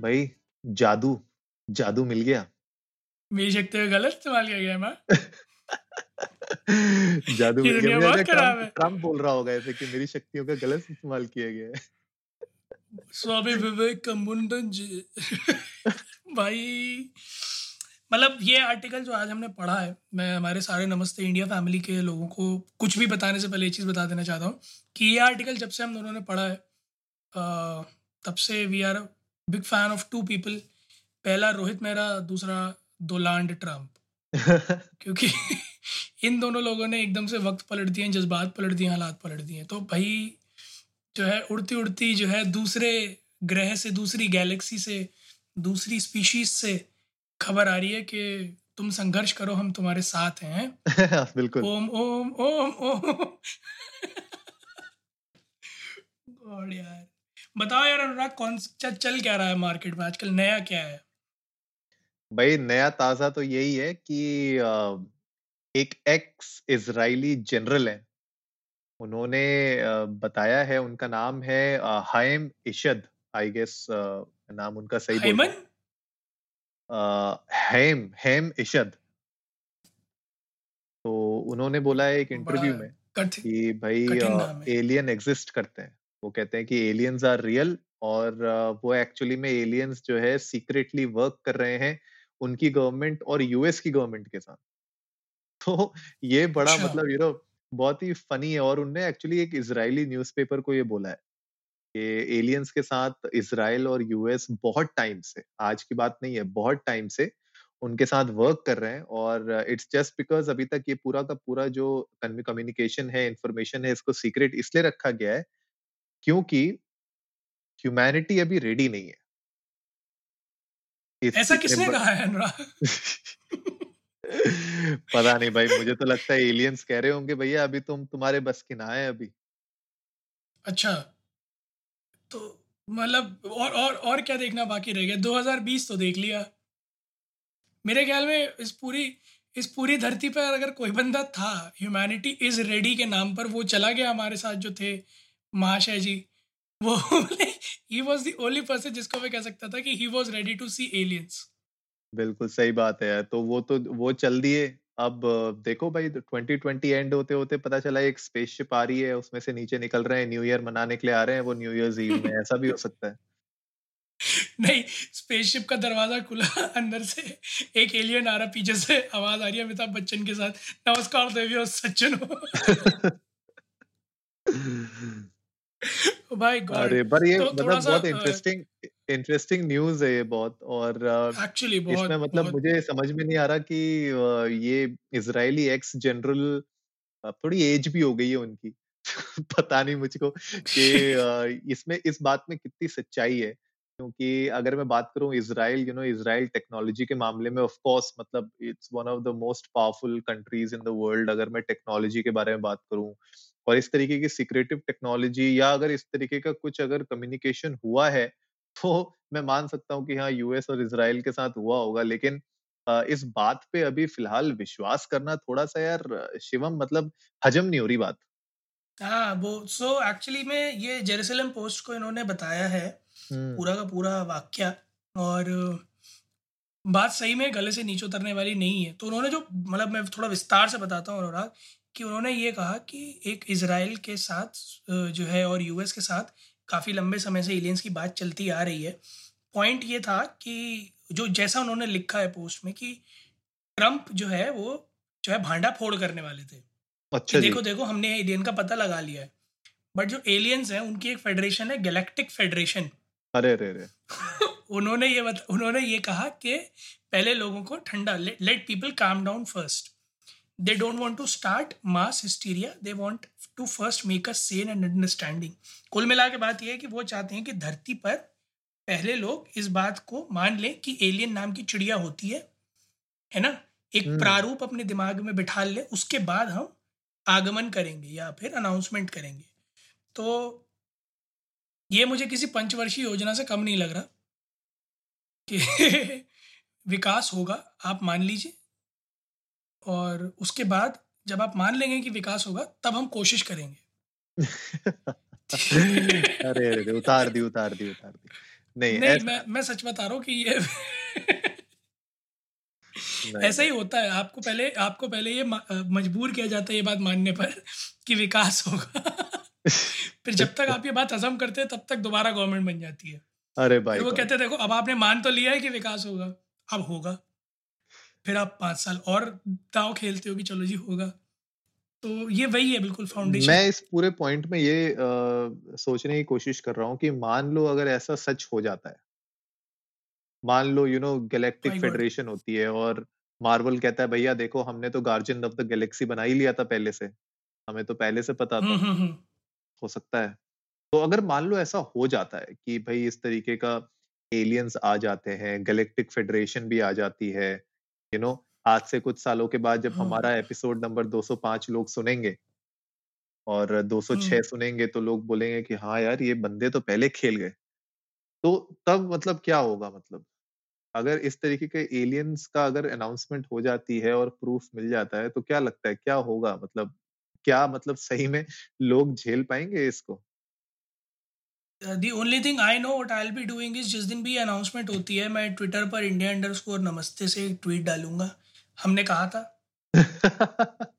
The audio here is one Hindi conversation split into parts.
भाई जादू जादू मिल गया। मेरी शक्ति का गलत इस्तेमाल किया गया है माँ। जादू मिल गया। बहुत मुझे खराब है। ट्रंप बोल रहा होगा ऐसे कि मेरी शक्तियों का गलत इस्तेमाल किया गया है। स्वामी विवेक का जी। भाई मतलब ये आर्टिकल जो आज हमने पढ़ा है मैं हमारे सारे नमस्ते इंडिया फैमिली के लोगों को कुछ भी बताने से पहले एक चीज़ बता देना चाहता हूँ कि ये आर्टिकल जब से हम दोनों ने पढ़ा है अ, तब से we are big fan of two people पहला रोहित मेहरा दूसरा दोलांड ट्रंप क्योंकि इन दोनों लोगों ने एकदम से वक्त पलट दिए जज्बात पलट दिए हालात पलट दिए। तो भाई जो है उड़ती उड़ती जो है दूसरे ग्रह से दूसरी गैलेक्सी से दूसरी स्पीशीज से खबर आ रही है कि तुम संघर्ष करो हम तुम्हारे साथ हैं। बिल्कुल। ओम ओम ओम ओम। यार। बताओ यार अनुराग कौन चल, चल क्या रहा है मार्केट में? आजकल नया क्या है? भाई नया ताज़ा तो यही है कि एक एक्स इजरायली जनरल है। उन्होंने बताया है उनका नाम है हाइम इशद आई गेस नाम उनका सही हूँ। हेम हेम इशद। तो उन्होंने बोला है एक इंटरव्यू में कि भाई। एलियन एग्जिस्ट करते हैं। वो कहते हैं कि एलियंस आर रियल और वो एक्चुअली में एलियंस जो है सीक्रेटली वर्क कर रहे हैं उनकी गवर्नमेंट और यूएस की गवर्नमेंट के साथ तो ये बड़ा अच्छा। मतलब यू नो बहुत ही फनी है और उनने एक्चुअली एक इजरायली न्यूज़पेपर को ये बोला है कि एलियंस के साथ इसराइल और यूएस बहुत टाइम से आज की बात नहीं है बहुत टाइम से उनके साथ वर्क कर रहे हैं और इट्स जस्ट बिकॉज़ अभी तक ये पूरा का पूरा जो कम्युनिकेशन है इंफॉर्मेशन है इसको सीक्रेट इसलिए रखा गया है क्योंकि ह्यूमैनिटी अभी रेडी नहीं है। ऐसा किसने कहा है पता नहीं भाई मुझे तो लगता है एलियंस कह रहे होंगे भैया अभी तुम तुम्हारे बस की ना है अभी। अच्छा तो मतलब और और और क्या देखना बाकी रह गया? 2020 तो देख लिया। मेरे ख्याल में इस पूरी इस पूरी धरती पर अगर कोई बंदा था ह्यूमैनिटी इज़ रेडी के नाम पर वो चला गया हमारे साथ जो थे। महाशय जी। वो ही वॉज़ द ओनली पर्सन जिसको मैं कह सकता था कि he was ready to see aliens बिल्कुल सही बात है यार। तो वो तो वो चल दिए। अब देखो भाई 2020 एंड होते होते पता चला एक स्पेसशिप आ रही है उसमें से नीचे निकल रहे हैं न्यू ईयर मनाने के लिए आ रहे हैं वो न्यू ईयर ईव में ऐसा भी हो सकता है। नहीं स्पेसशिप का दरवाज़ा खुला अंदर से एक एलियन आ रहा पीछे से आवाज़ आ रही है अमिताभ बच्चन के साथ। नमस्कार देवी और सज्जन। भाई गॉड अरे पर ये तो मतलब बहुत इंटरेस्टिंग इंटरेस्टिंग न्यूज़ है ये बहुत और एक्चुअली बहुत इसमें मतलब बहुत मुझे समझ में नहीं आ रहा कि uh, ये इजरायली एक्स जनरल थोड़ी एज भी हो गई है उनकी। पता नहीं मुझको कि uh, इसमें इस बात में कितनी सच्चाई है। क्योंकि अगर मैं बात करूँ Israel you know Israel technology के मामले में ऑफ़ कोर्स मतलब it's one of the most powerful countries in the world अगर मैं टेक्नोलॉजी के बारे में बात करूँ। और इस तरीके की सीक्रेटिव टेक्नोलॉजी या अगर इस तरीके का कुछ अगर कम्युनिकेशन हुआ है तो मैं मान सकता हूँ कि हाँ यूएस और इसराइल के साथ हुआ होगा। लेकिन इस बात पे अभी फ़िलहाल विश्वास करना थोड़ा सा यार, शिवम मतलब हजम नहीं हो रही बात। हाँ वो सो एक्चुअली में ये जेरूसलम पोस्ट को इन्होंने बताया है पूरा का पूरा वाक्य और बात सही में गले से नीचे उतरने वाली नहीं है। तो उन्होंने जो मतलब मैं थोड़ा विस्तार से बताता हूँ अनुराग कि उन्होंने ये कहा कि एक इसराइल के साथ जो है और यूएस के साथ काफ़ी लंबे समय से एलियंस की बात चलती आ रही है। पॉइंट ये था कि जो जैसा उन्होंने लिखा है पोस्ट में कि ट्रंप जो है वो जो है भांडा फोड़ करने वाले थे। अच्छा देखो देखो हमने एलियन का पता लगा लिया है। बट जो एलियंस हैं उनकी एक फेडरेशन है गैलेक्टिक फेडरेशन अरे अरे अरे। उन्होंने ये बता, उन्होंने ये कहा कि पहले लोगों को ठंडा let people calm down first they don't want to start mass hysteria they want to first make a sense and understanding कुल मिला के बात यह है कि वो चाहते हैं कि धरती पर पहले लोग इस बात को मान लें कि एलियन नाम की चिड़िया होती है है ना? एक हम्म। प्रारूप अपने दिमाग में बिठा ले उसके बाद हम आगमन करेंगे या फिर अनाउंसमेंट करेंगे। तो ये मुझे किसी पंचवर्षीय योजना से कम नहीं लग रहा कि विकास होगा आप मान लीजिए। और उसके बाद जब आप मान लेंगे कि विकास होगा तब हम कोशिश करेंगे। अरे अरे उतार दी उतार दी उतार दी। नहीं नहीं ऐसा मैं मैं सच बता रहा हूँ कि ये ऐसा ही होता है। आपको पहले आपको पहले ये मजबूर किया जाता है ये बात मानने पर कि विकास होगा। फिर जब तक आप ये बात हजम करते हैं तब तक दोबारा गवर्नमेंट बन जाती है। अरे भाई वो कहते देखो अब आपने मान तो लिया है कि विकास होगा अब होगा। फिर आप पाँच साल और दाव खेलते हो कि चलो जी होगा। तो ये वही है बिल्कुल फाउंडेशन मैं इस पूरे पॉइंट में ये आ, सोचने की कोशिश कर रहा हूँ कि मान लो अगर ऐसा सच हो जाता है। मान लो यू नो गैलेक्टिक फेडरेशन होती है और मार्वल कहता है भैया देखो हमने तो गार्जियन ऑफ़ द गैलेक्सी बना ही लिया था पहले से। हमें तो पहले से पता हम्म था हम्म हम्म। हो सकता है। तो अगर मान लो ऐसा हो जाता है कि भाई इस तरीके का एलियंस आ जाते हैं गैलेक्टिक फेडरेशन भी आ जाती है यू नो आज से कुछ सालों के बाद जब हम्म हमारा एपिसोड नंबर 205 लोग सुनेंगे और 206 हम्म सुनेंगे तो लोग बोलेंगे कि हाँ यार ये बंदे तो पहले खेल गए। तो तब मतलब क्या होगा मतलब? अगर इस तरीके के एलियंस का अगर अनाउंसमेंट हो जाती है और प्रूफ मिल जाता है तो क्या लगता है? क्या होगा मतलब? क्या मतलब सही में लोग झेल पाएँगे इसको? The only thing I know what I be doing is जिस दिन भी अनाउंसमेंट होती है मैं ट्विटर पर इंडिया अंडर स्कोर नमस्ते से एक ट्वीट डालूँगा। हमने कहा था।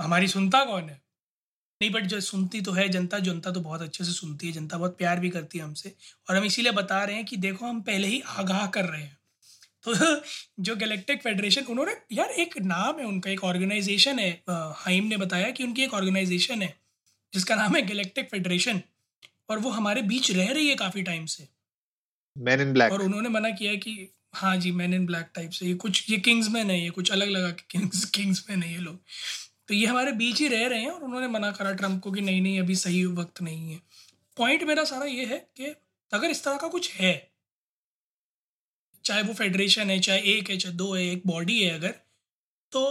हमारी सुनता कौन है? नहीं बट जो सुनती तो है जनता जनता तो बहुत अच्छे से सुनती है जनता बहुत प्यार भी करती है हमसे। और हम इसीलिए बता रहे हैं कि देखो हम पहले ही आगाह कर रहे हैं। तो जो गैलेक्टिक फेडरेशन उन्होंने यार एक नाम है उनका एक ऑर्गेनाइजेशन है हाइम ने बताया कि उनकी एक ऑर्गेनाइजेशन है जिसका नाम है गैलेक्टिक फेडरेशन और वो हमारे बीच रह रही है काफ़ी टाइम से। मैन इन ब्लैक और उन्होंने मना किया कि हाँ जी मैन इन ब्लैक टाइप से ये कुछ ये किंग्स में नहीं है कुछ अलग लगा कि किंग्स किंग्स में नहीं है लोग। तो ये हमारे बीच ही रह रहे हैं और उन्होंने मना करा ट्रंप को कि नहीं नहीं अभी सही वक्त नहीं है। पॉइंट मेरा सारा ये है कि अगर इस तरह का कुछ है चाहे वो फेडरेशन है चाहे एक है चाहे दो है एक बॉडी है अगर तो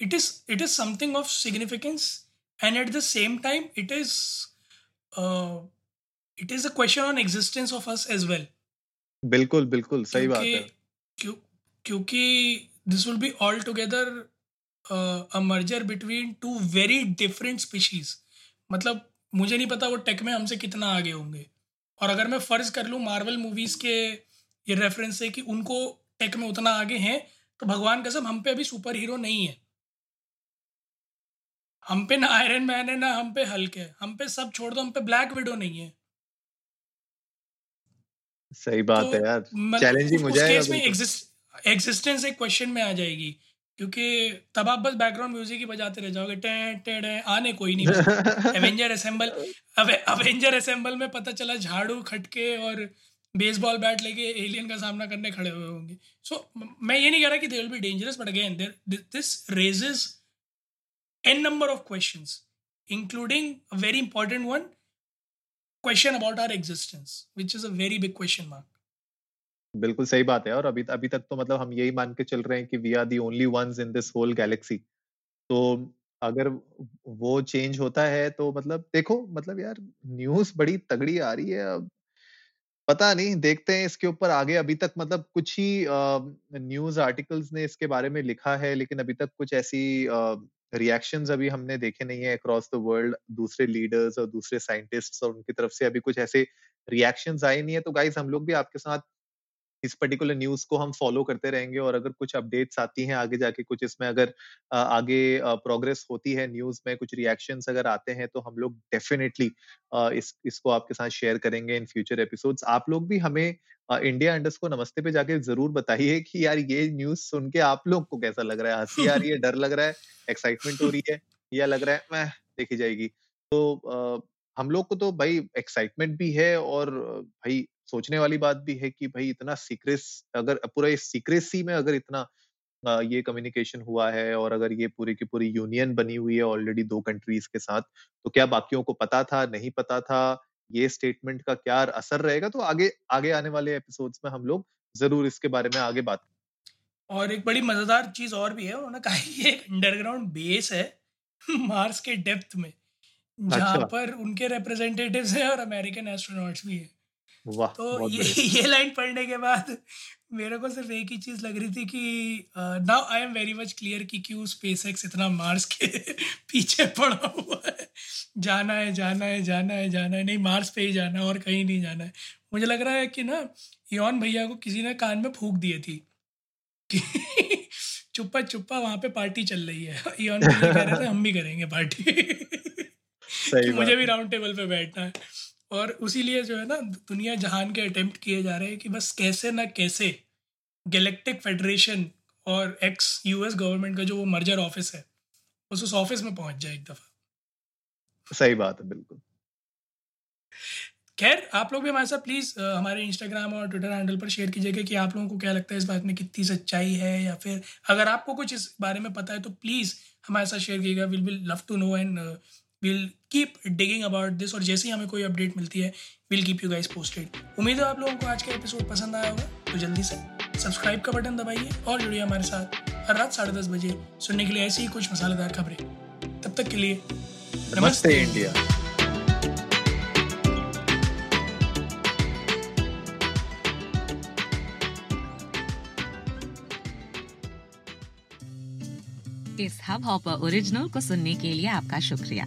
it is it is something of significance and at the same time it is it is a question on existence of us as well बिल्कुल बिल्कुल सही बात है। क्यों क्योंकि this will be all together a merger between two very different species मतलब मुझे नहीं पता वो टेक में हमसे कितना आगे होंगे। और अगर मैं फ़र्ज़ कर लूँ मार्वल मूवीज़ के ये रेफरेंस से कि उनको टेक में उतना आगे हैं तो भगवान कसम हम पे अभी सुपर हीरो नहीं है। हम पे ना आयरन मैन है ना हम पे हल्क है। हम पे सब छोड़ दो हम पे ब्लैक विडो नहीं है। सही बात तो है यार। चैलेंजिंग हो जाएगा केस में एग्जिस्टेंस एक क्वेश्चन में आ जाएगी। क्योंकि तब आप बस बैकग्राउंड म्यूज़िक ही बजाते रह जाओगे। टे टे आने कोई नहीं एवेंजर असेंबल अब एवेंजर असेंबल में पता चला झाड़ू खटके और बेसबॉल बैट लेके एलियन का सामना करने खड़े हुए होंगे। सो so, मैं ये नहीं कह रहा कि they will be dangerous but again there this raises an number of questions including a very important one question about our existence which is a very big question mark. बिल्कुल सही बात है। और अभी अभी तक तो मतलब हम यही मान के चल रहे हैं कि we are the only ones in this whole galaxy तो अगर वो चेंज होता है तो मतलब देखो मतलब यार न्यूज़ बड़ी तगड़ी आ रही है अब। पता नहीं, देखते हैं इसके ऊपर आगे। अभी तक मतलब कुछ ही न्यूज़ आर्टिकल्स ने इसके बारे में लिखा है, लेकिन अभी तक कुछ ऐसी रिएक्शंस अभी हमने देखे नहीं है अक्रॉस द वर्ल्ड दूसरे लीडर्स और दूसरे साइंटिस्ट्स और उनकी तरफ़ से अभी कुछ ऐसे रिएक्शंस आए नहीं है। तो गाइज़ हम लोग भी आपके साथ इस पर्टिकुलर न्यूज़ को हम फॉलो करते रहेंगे और अगर कुछ अपडेट्स आती हैं आगे जाके कुछ इसमें अगर आगे प्रोग्रेस होती है न्यूज़ में, कुछ रिएक्शंस अगर आते हैं तो हम लोग डेफिनेटली इस, इसको आपके साथ शेयर करेंगे इन फ्यूचर एपिसोड्स। आप लोग भी हमें इंडिया अंडर्स को नमस्ते पे जाके ज़रूर बताइए कि यार ये न्यूज़ सुन के आप लोग को कैसा लग रहा है? हँसी आ रही है? डर लग रहा है? एक्साइटमेंट हो रही है? या लग रहा है देखी जाएगी। तो हम लोग को तो भाई एक्साइटमेंट भी है और भाई सोचने वाली बात भी है कि भाई इतना सीक्रेस अगर पूरा इस सीक्रेसी में अगर इतना ये कम्युनिकेशन हुआ है और अगर ये पूरी की पूरी यूनियन बनी हुई है ऑलरेडी दो कंट्रीज़ के साथ तो क्या बाकियों को पता था, नहीं पता था? ये स्टेटमेंट का क्या असर रहेगा? तो आगे आगे आने वाले एपिसोड्स में हम लोग ज़रूर इसके बारे में आगे बात और एक बड़ी मज़ेदार चीज़ और भी है उन्होंने कहा ये अंडरग्राउंड बेस है मार्स के डेप्थ में। जहाँ अच्छा। पर उनके रिप्रेजेंटेटिव्स हैं और अमेरिकन एस्ट्रोनॉट्स भी हैं। वाह तो ये ये लाइन पढ़ने के बाद मेरे को सिर्फ़ एक ही चीज़ लग रही थी कि now I am very much clear कि क्यों स्पेस एक्स इतना मार्स के पीछे पड़ा हुआ है। जाना है जाना है जाना है जाना है। नहीं मार्स पे ही जाना है और कहीं नहीं जाना है। मुझे लग रहा है कि ना यौन भैया को किसी ने कान में फूक दिए थी चुप्पा चुप्पा वहाँ पे पार्टी चल रही है। यौन भैया कह रहे थे हम भी करेंगे पार्टी कि मुझे भी राउंड टेबल पे बैठना है। और उसी लिए जो है ना दुनिया जहान के अटेम्प्ट किए जा रहे हैं कि बस कैसे ना कैसे गैलेक्टिक फेडरेशन और एक्स यूएस गवर्नमेंट का जो वो मर्जर ऑफ़िस है बस उस ऑफ़िस में पहुँच जाए एक दफ़ा। सही बात है बिल्कुल। खैर आप लोग भी हमारे साथ प्लीज़ हमारे इंस्टाग्राम और ट्विटर हैंडल पर शेयर कीजिएगा कि आप लोगों को क्या लगता है इस बात में कितनी सच्चाई है या फिर अगर आपको कुछ इस बारे में पता है तो प्लीज़ हमारे साथ शेयर कीजिएगा। Will will love to know and will keep digging about this और जैसे ही हमें कोई अपडेट मिलती है will keep you guys posted उम्मीद है आप लोगों को आज का एपिसोड पसंद आया होगा। तो जल्दी से सब्सक्राइब का बटन दबाइए और जुड़िए हमारे साथ हर रात साढ़े दस बजे सुनने के लिए ऐसी ही कुछ मसालेदार खबरें। तब तक के लिए नमस्ते। इंडिया। इस हब हॉपर ओरिजिनल को सुनने के लिए आपका शुक्रिया।